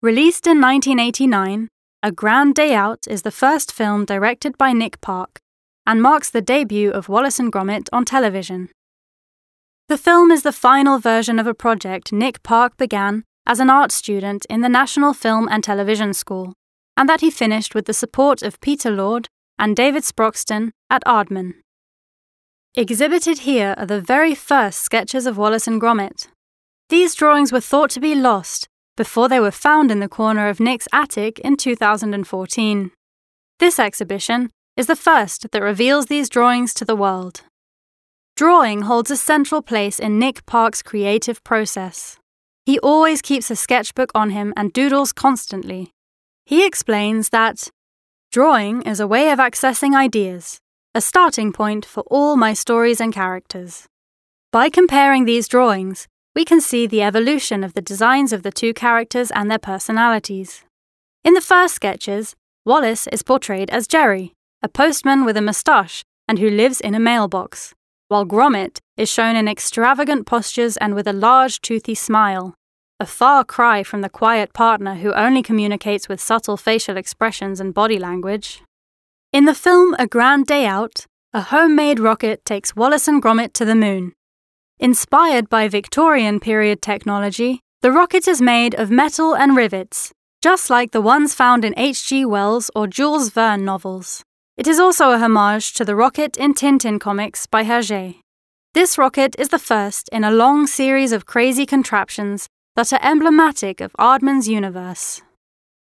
Released in 1989, A Grand Day Out is the first film directed by Nick Park and marks the debut of Wallace and Gromit on television. The film is the final version of a project Nick Park began as an art student in the National Film and Television School, and that he finished with the support of Peter Lord and David Sproxton at Aardman. Exhibited here are the very first sketches of Wallace and Gromit. These drawings were thought to be lost before they were found in the corner of Nick's attic in 2014. This exhibition is the first that reveals these drawings to the world. Drawing holds a central place in Nick Park's creative process. He always keeps a sketchbook on him and doodles constantly. He explains that drawing is a way of accessing ideas, a starting point for all my stories and characters. By comparing these drawings, we can see the evolution of the designs of the two characters and their personalities. In the first sketches, Wallace is portrayed as Jerry, a postman with a moustache and who lives in a mailbox, while Gromit is shown in extravagant postures and with a large toothy smile, a far cry from the quiet partner who only communicates with subtle facial expressions and body language. In the film A Grand Day Out, a homemade rocket takes Wallace and Gromit to the moon. Inspired by Victorian period technology, the rocket is made of metal and rivets, just like the ones found in H.G. Wells or Jules Verne novels. It is also a homage to the rocket in Tintin comics by Hergé. This rocket is the first in a long series of crazy contraptions that are emblematic of Aardman's universe.